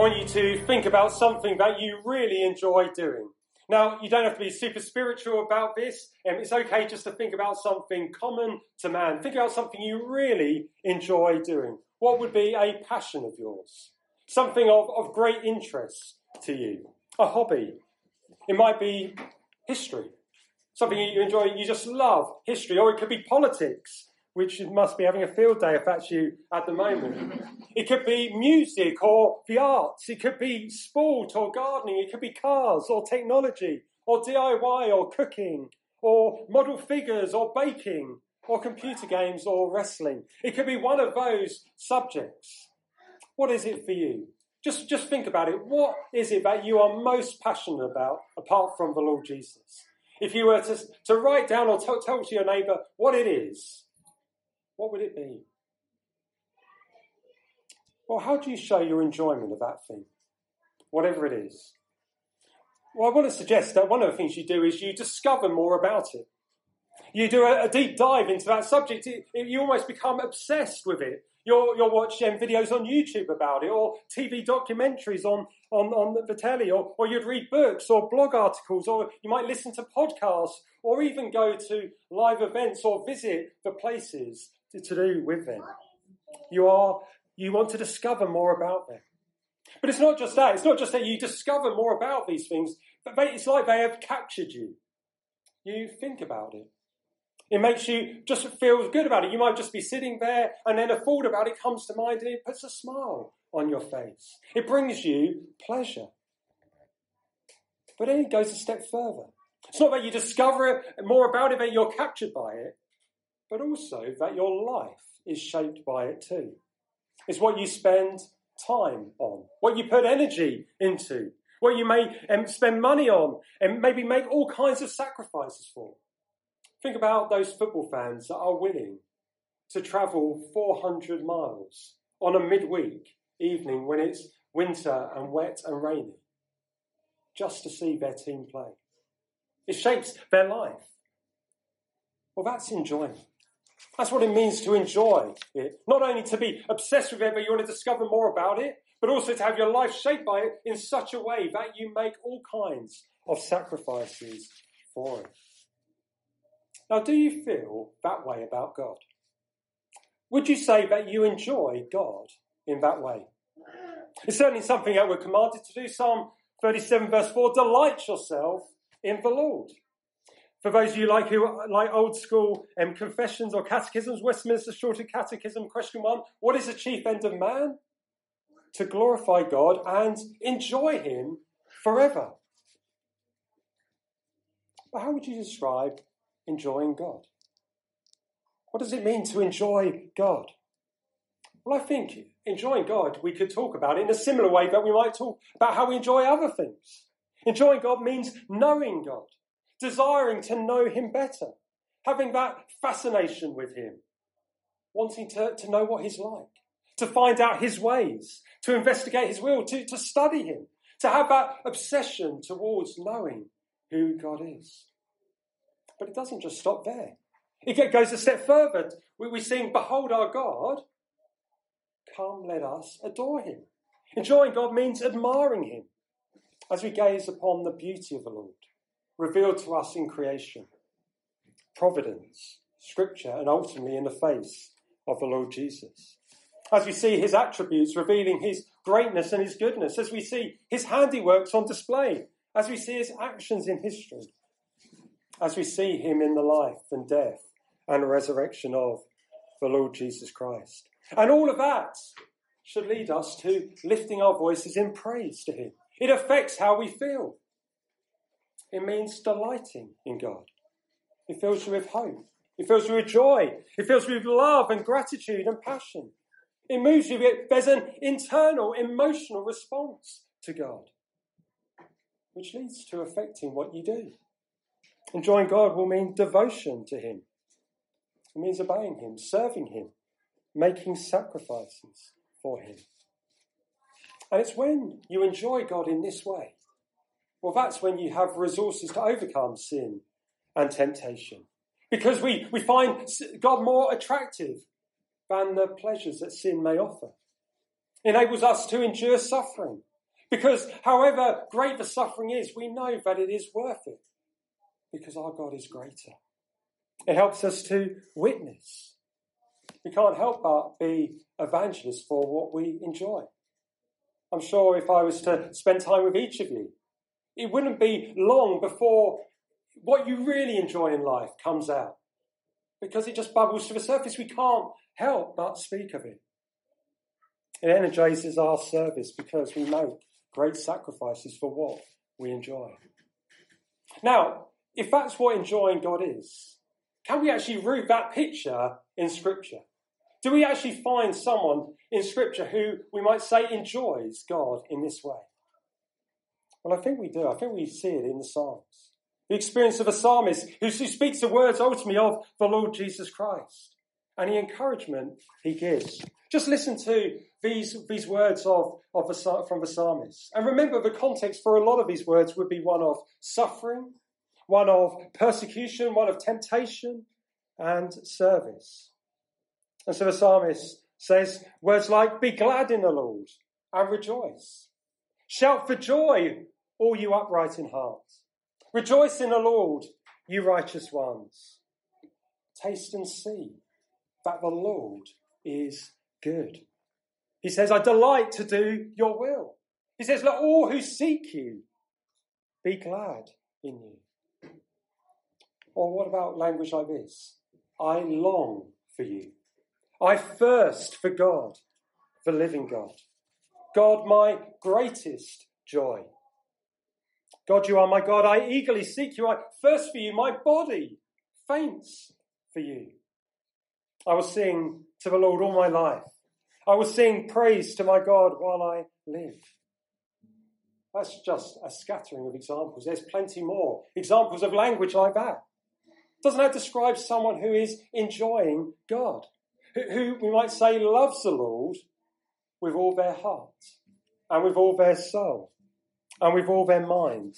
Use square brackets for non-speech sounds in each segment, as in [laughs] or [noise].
I want you to think about something that you really enjoy doing. Now, you don't have to be super spiritual about this. Um, it's okay just to think about something common to man. Think about something you really enjoy doing. What would be a passion of yours? Something of, of great interest to you? A hobby? It might be history. Something you enjoy, you just love history, or it could be politics which must be having a field day if that's you at the moment. [laughs] It could be music or the arts. It could be sport or gardening. It could be cars or technology or DIY or cooking or model figures or baking or computer games or wrestling. It could be one of those subjects. What is it for you? Just, just think about it. What is it that you are most passionate about apart from the Lord Jesus? If you were to, to write down or tell, tell to your neighbour what it is, what would it be? Well, how do you show your enjoyment of that thing? Whatever it is. Well, I want to suggest that one of the things you do is you discover more about it. You do a, a deep dive into that subject. It, it, you almost become obsessed with it. You'll, you'll watch videos on YouTube about it, or TV documentaries on, on, on the telly, or, or you'd read books or blog articles, or you might listen to podcasts, or even go to live events or visit the places to, do with them. You are, you want to discover more about them. But it's not just that. It's not just that you discover more about these things, but it's like they have captured you. You think about it. It makes you just feel good about it. You might just be sitting there and then a thought about it comes to mind and it puts a smile on your face. It brings you pleasure. But then it goes a step further. It's not that you discover it, more about it, that you're captured by it but also that your life is shaped by it too. It's what you spend time on, what you put energy into, what you may um, spend money on, and maybe make all kinds of sacrifices for. Think about those football fans that are willing to travel 400 miles on a midweek evening when it's winter and wet and rainy just to see their team play. It shapes their life. Well, that's enjoyment. That's what it means to enjoy it. Not only to be obsessed with it, but you want to discover more about it, but also to have your life shaped by it in such a way that you make all kinds of sacrifices for it. Now, do you feel that way about God? Would you say that you enjoy God in that way? It's certainly something that we're commanded to do. Psalm 37, verse 4 Delight yourself in the Lord. For those of you like who like old school um, confessions or catechisms, Westminster Shorter Catechism, question one: What is the chief end of man? To glorify God and enjoy Him forever. But how would you describe enjoying God? What does it mean to enjoy God? Well, I think enjoying God, we could talk about it in a similar way that we might talk about how we enjoy other things. Enjoying God means knowing God desiring to know him better, having that fascination with him, wanting to, to know what he's like, to find out his ways, to investigate his will, to, to study him, to have that obsession towards knowing who God is. But it doesn't just stop there. It goes a step further. We sing, Behold our God. Come, let us adore him. Enjoying God means admiring him as we gaze upon the beauty of the Lord revealed to us in creation, providence, scripture, and ultimately in the face of the Lord Jesus. As we see his attributes revealing his greatness and his goodness, as we see his handiworks on display, as we see his actions in history, as we see him in the life and death and resurrection of the Lord Jesus Christ. And all of that should lead us to lifting our voices in praise to him. It affects how we feel. It means delighting in God. It fills you with hope. It fills you with joy. It fills you with love and gratitude and passion. It moves you. There's an internal emotional response to God, which leads to affecting what you do. Enjoying God will mean devotion to Him. It means obeying Him, serving Him, making sacrifices for Him. And it's when you enjoy God in this way well, that's when you have resources to overcome sin and temptation. Because we, we find God more attractive than the pleasures that sin may offer. Enables us to endure suffering Because however great the suffering is, we know that it is worth it because our God is greater. It helps us to witness. We can't help but be evangelists for what we enjoy. I'm sure if I was to spend time with each of you, it wouldn't be long before what you really enjoy in life comes out because it just bubbles to the surface. We can't help but speak of it. It energizes our service because we make great sacrifices for what we enjoy. Now, if that's what enjoying God is, can we actually root that picture in Scripture? Do we actually find someone in Scripture who we might say enjoys God in this way? Well, I think we do. I think we see it in the Psalms. The experience of a psalmist who speaks the words ultimately of the Lord Jesus Christ and the encouragement he gives. Just listen to these, these words of, of the, from the psalmist. And remember, the context for a lot of these words would be one of suffering, one of persecution, one of temptation, and service. And so the psalmist says words like, Be glad in the Lord and rejoice. Shout for joy, all you upright in heart. Rejoice in the Lord, you righteous ones. Taste and see that the Lord is good. He says, I delight to do your will. He says, Let all who seek you be glad in you. Or what about language like this? I long for you. I thirst for God, the living God. God, my greatest joy. God, you are my God. I eagerly seek you. I thirst for you. My body faints for you. I will sing to the Lord all my life. I will sing praise to my God while I live. That's just a scattering of examples. There's plenty more examples of language like that. Doesn't that describe someone who is enjoying God? Who, we might say loves the Lord with all their heart and with all their soul and with all their mind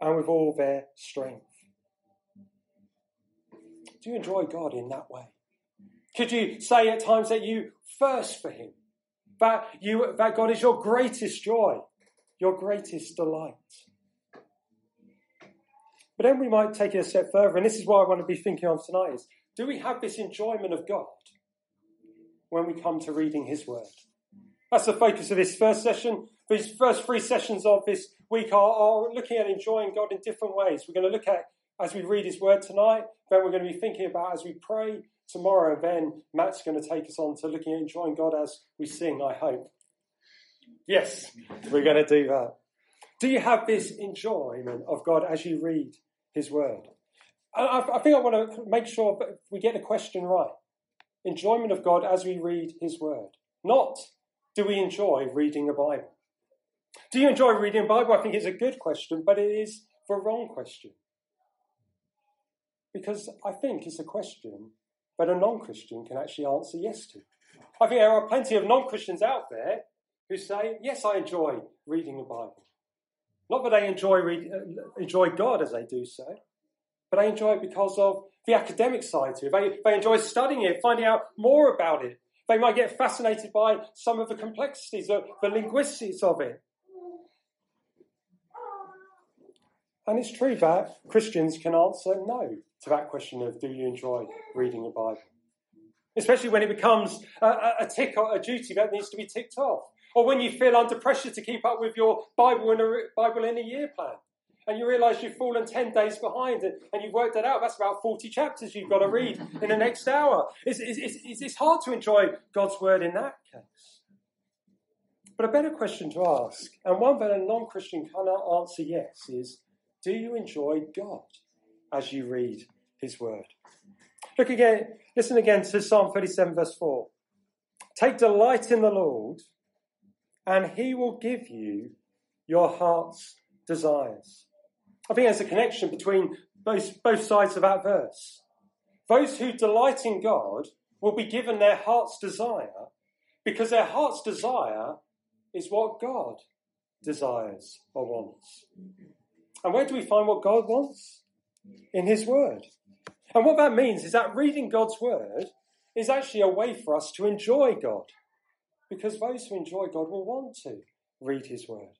and with all their strength. Do you enjoy God in that way? Could you say at times that you thirst for Him? That, you, that God is your greatest joy, your greatest delight? But then we might take it a step further, and this is what I want to be thinking of tonight is do we have this enjoyment of God when we come to reading His Word? That's the focus of this first session. These first three sessions of this week are, are looking at enjoying God in different ways. We're going to look at as we read His Word tonight, then we're going to be thinking about as we pray, tomorrow, then Matt's going to take us on to looking at enjoying God as we sing, I hope. Yes, we're going to do that. Do you have this enjoyment of God as you read His Word? I, I think I want to make sure we get the question right. Enjoyment of God as we read His Word. Not do we enjoy reading the Bible? Do you enjoy reading the Bible? I think it's a good question, but it is the wrong question. Because I think it's a question that a non Christian can actually answer yes to. I think there are plenty of non Christians out there who say, Yes, I enjoy reading the Bible. Not that they enjoy, read, uh, enjoy God as they do so, but they enjoy it because of the academic side to it. They, they enjoy studying it, finding out more about it. They might get fascinated by some of the complexities, the linguistics of it. And it's true that Christians can answer no to that question of do you enjoy reading the Bible? Especially when it becomes a, a tick or a duty that needs to be ticked off. Or when you feel under pressure to keep up with your Bible in a, Bible in a year plan. And you realise you've fallen 10 days behind and, and you've worked it out. That's about 40 chapters you've got to read in the next hour. It's, it's, it's, it's hard to enjoy God's word in that case. But a better question to ask, and one that a non Christian cannot answer yes, is do you enjoy God? as you read his word. Look again, listen again to Psalm 37, verse 4. Take delight in the Lord, and he will give you your heart's desires. I think there's a connection between both, both sides of that verse. Those who delight in God will be given their heart's desire because their heart's desire is what God desires or wants. And where do we find what God wants? in His Word. And what that means is that reading God's Word is actually a way for us to enjoy God. Because those who enjoy God will want to. read his word,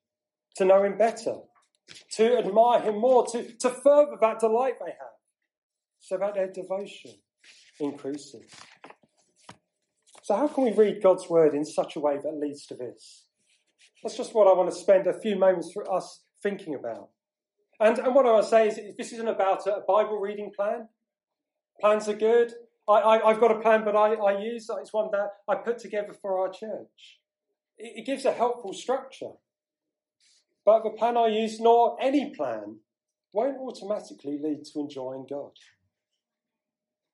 to know him better, to admire him more, to, to further that delight they have, so that their devotion increases. So, how can we read God's word in such a way that leads to this? That's just what I want to spend a few moments for us thinking about. And, and what I to say is, this isn't about a Bible reading plan. Plans are good. I, have got a plan, but I, I, use it's one that I put together for our church. It, it gives a helpful structure. But the plan I use, nor any plan, won't automatically lead to enjoying God.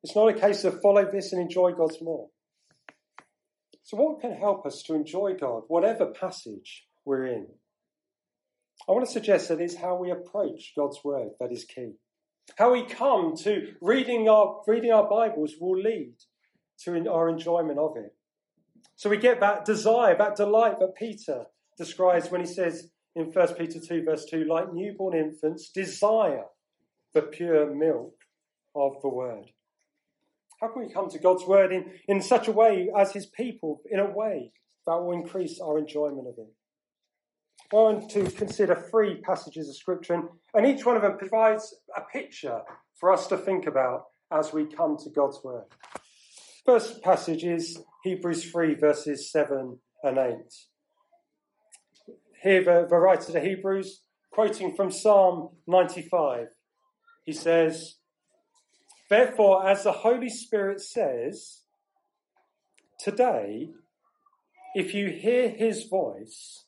It's not a case of follow this and enjoy God's more. So, what can help us to enjoy God, whatever passage we're in? I want to suggest that it's how we approach God's word that is key. How we come to reading our, reading our Bibles will lead to our enjoyment of it. So we get that desire, that delight that Peter describes when he says in 1 Peter 2, verse 2, like newborn infants, desire the pure milk of the word. How can we come to God's word in, in such a way as his people, in a way that will increase our enjoyment of it? I want to consider three passages of Scripture, and, and each one of them provides a picture for us to think about as we come to God's Word. First passage is Hebrews 3, verses 7 and 8. Here, the, the writer to Hebrews, quoting from Psalm 95, he says, Therefore, as the Holy Spirit says, today, if you hear his voice,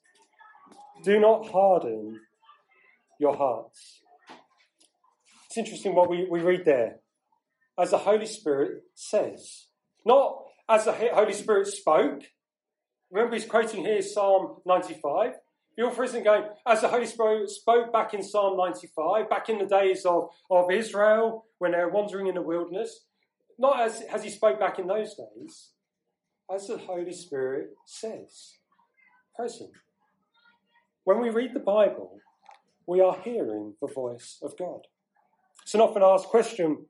do not harden your hearts. It's interesting what we, we read there. As the Holy Spirit says, not as the Holy Spirit spoke. Remember, he's quoting here Psalm 95. The author isn't going, as the Holy Spirit spoke back in Psalm 95, back in the days of, of Israel when they were wandering in the wilderness. Not as, as he spoke back in those days, as the Holy Spirit says, present. When we read the Bible, we are hearing the voice of God. It's an often asked question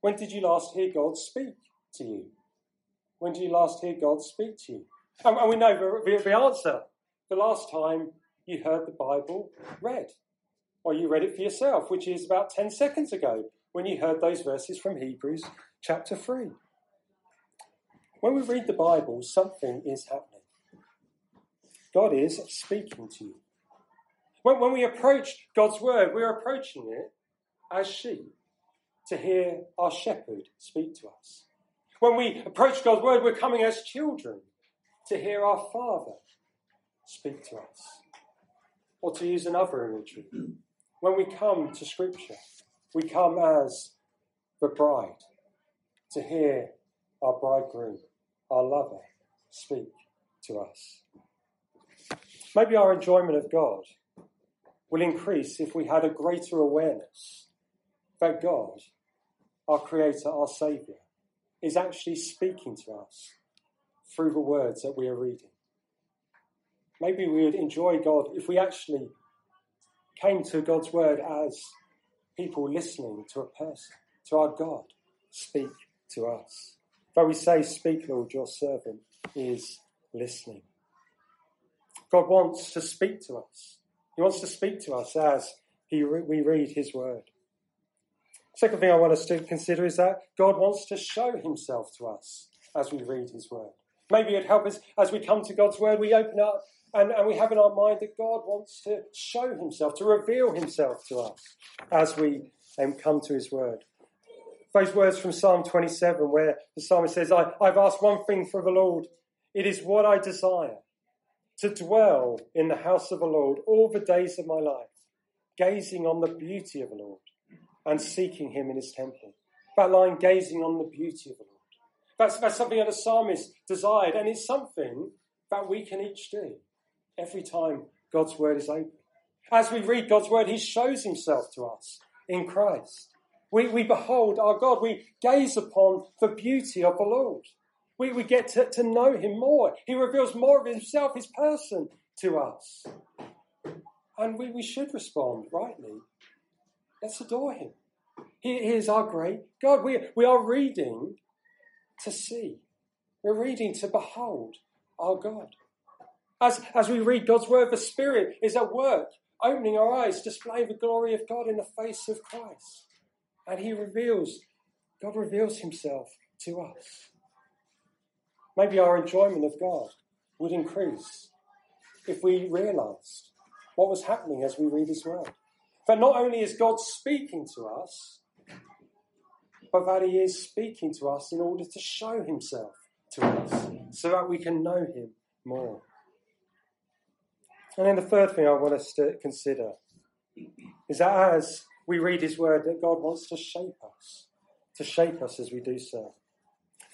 when did you last hear God speak to you? When did you last hear God speak to you? And, we know the, the answer. The last time you heard the Bible read, or you read it for yourself, which is about 10 seconds ago when you heard those verses from Hebrews chapter 3. When we read the Bible, something is happening. God is speaking to you. When, when we approach God's word, we're approaching it as sheep to hear our shepherd speak to us. When we approach God's word, we're coming as children to hear our Father speak to us. Or to use another imagery, when we come to Scripture, we come as the bride to hear our bridegroom, our lover, speak to us. Maybe our enjoyment of God will increase if we had a greater awareness that God, our Creator, our Saviour, is actually speaking to us through the words that we are reading. Maybe we would enjoy God if we actually came to God's Word as people listening to a person, to our God speak to us. Though we say, Speak, Lord, your servant is listening. God wants to speak to us. He wants to speak to us as he re- we read his word. Second thing I want us to consider is that God wants to show himself to us as we read his word. Maybe it'd help us as we come to God's word, we open up and, and we have in our mind that God wants to show himself, to reveal himself to us as we um, come to his word. Those words from Psalm 27, where the psalmist says, I, I've asked one thing for the Lord, it is what I desire to dwell in the house of the Lord all the days of my life, gazing on the beauty of the Lord and seeking him in his temple. That line, gazing on the beauty of the Lord. That's, that's something that the psalmist desired, and it's something that we can each do every time God's word is open. As we read God's word, he shows himself to us in Christ. We, we behold our God. We gaze upon the beauty of the Lord. We, we get to, to know him more. He reveals more of himself, his person to us. And we, we should respond rightly. Let's adore him. He, he is our great God. We, we are reading to see, we're reading to behold our God. As, as we read God's word, the Spirit is at work, opening our eyes, displaying the glory of God in the face of Christ. And He reveals, God reveals Himself to us. Maybe our enjoyment of God would increase if we realized what was happening as we read His word. That not only is God speaking to us, but that He is speaking to us in order to show Himself to us so that we can know Him more. And then the third thing I want us to consider is that as we read His Word, that God wants to shape us, to shape us as we do so.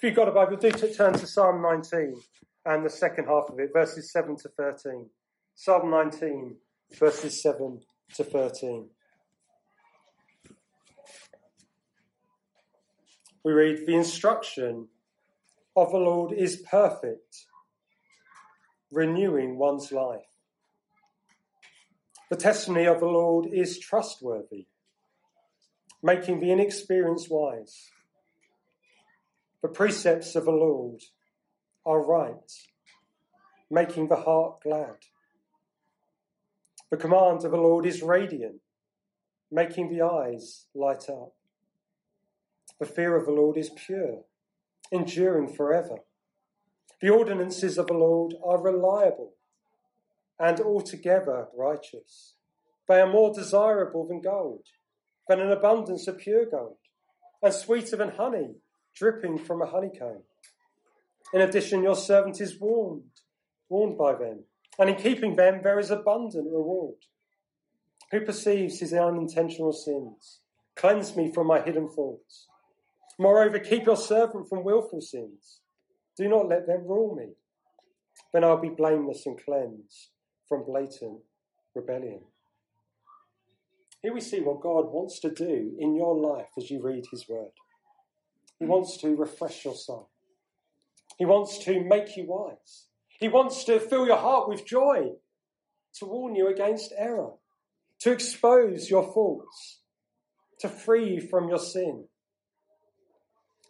If you've got a Bible, do turn to Psalm 19 and the second half of it, verses 7 to 13. Psalm 19, verses 7 to 13. We read, The instruction of the Lord is perfect, renewing one's life. The testimony of the Lord is trustworthy, making the inexperienced wise. The precepts of the Lord are right, making the heart glad. The command of the Lord is radiant, making the eyes light up. The fear of the Lord is pure, enduring forever. The ordinances of the Lord are reliable and altogether righteous. They are more desirable than gold, than an abundance of pure gold, and sweeter than honey dripping from a honeycomb. In addition, your servant is warned, warned by them, and in keeping them there is abundant reward. Who perceives his unintentional sins? Cleanse me from my hidden faults. Moreover, keep your servant from wilful sins. Do not let them rule me. Then I'll be blameless and cleansed from blatant rebellion. Here we see what God wants to do in your life as you read His Word. He wants to refresh your soul, He wants to make you wise, He wants to fill your heart with joy, to warn you against error, to expose your faults, to free you from your sin.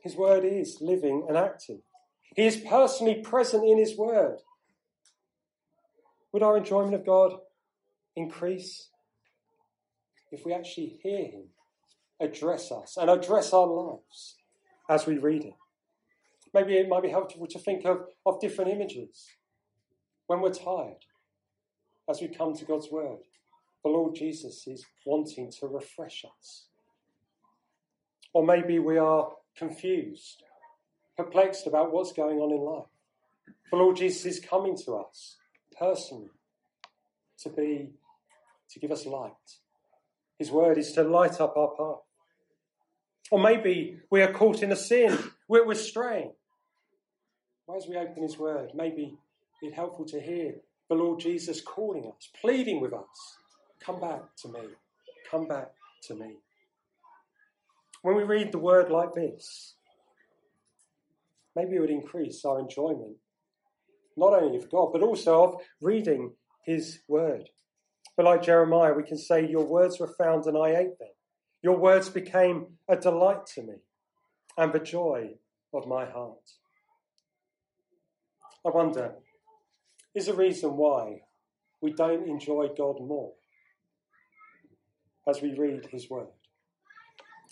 His Word is living and active. He is personally present in His Word would our enjoyment of God increase if we actually hear Him address us and address our lives as we read it? Maybe it might be helpful to think of, of different images. When we're tired, as we come to God's Word, the Lord Jesus is wanting to refresh us. Or maybe we are confused, perplexed about what's going on in life. The Lord Jesus is coming to us personally to be, to give us light. His word is to light up our path. Or maybe we are caught in a sin, we're, we're straying. As we open His word, maybe it's helpful to hear the Lord Jesus calling us, pleading with us, come back to me, come back to me. When we read the word like this, maybe it would increase our enjoyment not only of God, but also of reading His Word. But like Jeremiah, we can say, Your words were found and I ate them. Your words became a delight to me and the joy of my heart. I wonder, is the reason why we don't enjoy God more as we read His Word?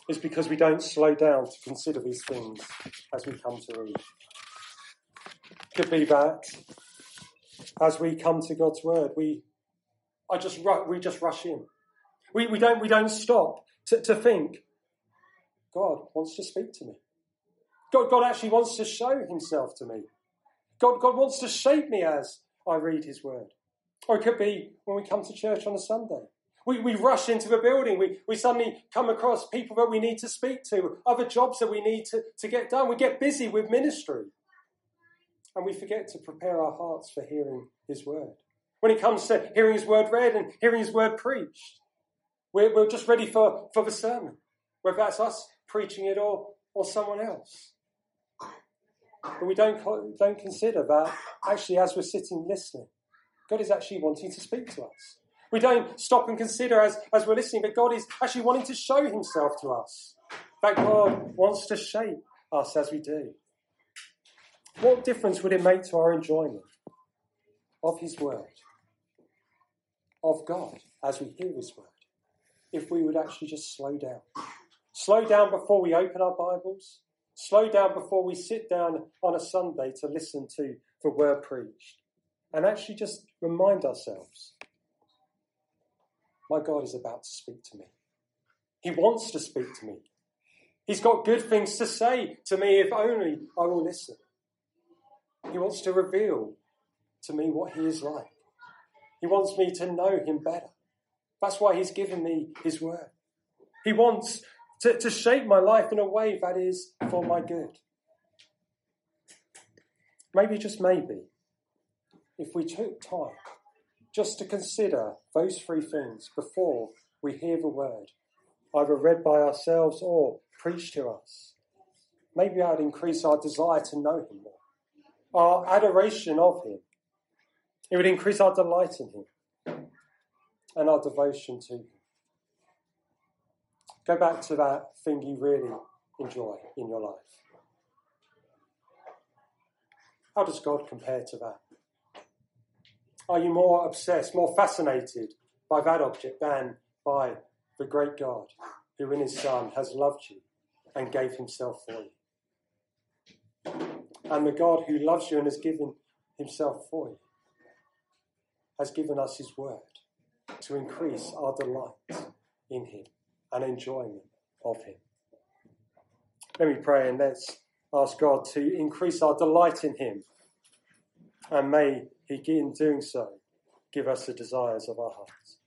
Is because we don't slow down to consider these things as we come to read could be that as we come to God's word, we I just we just rush in. We, we don't we don't stop to, to think. God wants to speak to me. God, God actually wants to show himself to me. God, God wants to shape me as I read his word. Or it could be when we come to church on a Sunday. We, we rush into the building. We, we suddenly come across people that we need to speak to, other jobs that we need to, to get done. We get busy with ministry and we forget to prepare our hearts for hearing His word. When it comes to hearing His word read and hearing His word preached, we're, we're just ready for, for the sermon, whether that's us preaching it or, or someone else. But we don't, don't consider that actually, as we're sitting listening, God is actually wanting to speak to us. We don't stop and consider as, as we're listening, but God is actually wanting to show Himself to us. That God wants to shape us as we do. What difference would it make to our enjoyment? of His Word, of God, as we hear His Word, if we would actually just slow down. Slow down before we open our Bibles. Slow down before we sit down on a Sunday to listen to the Word preached. And actually just remind ourselves my God is about to speak to me. He wants to speak to me. He's got good things to say to me if only I will listen. He wants to reveal to me what He is like. He wants me to know Him better. That's why He's given me His word. He wants to, to shape my life in a way that is for my good. Maybe, just maybe, if we took time just to consider those three things before we hear the word, either read by ourselves or preached to us, maybe I'd increase our desire to know Him more, our adoration of Him. It would increase our delight in Him and our devotion to Him. Go back to that thing you really enjoy in your life. How does God compare to that? Are you more obsessed, more fascinated by that object than by the great God who in his Son has loved you and gave himself for you? And the God who loves you and has given himself for you has given us his word to increase our delight in him and enjoyment of him. Let me pray and let's ask God to increase our delight in him and may he, in doing so, give us the desires of our hearts.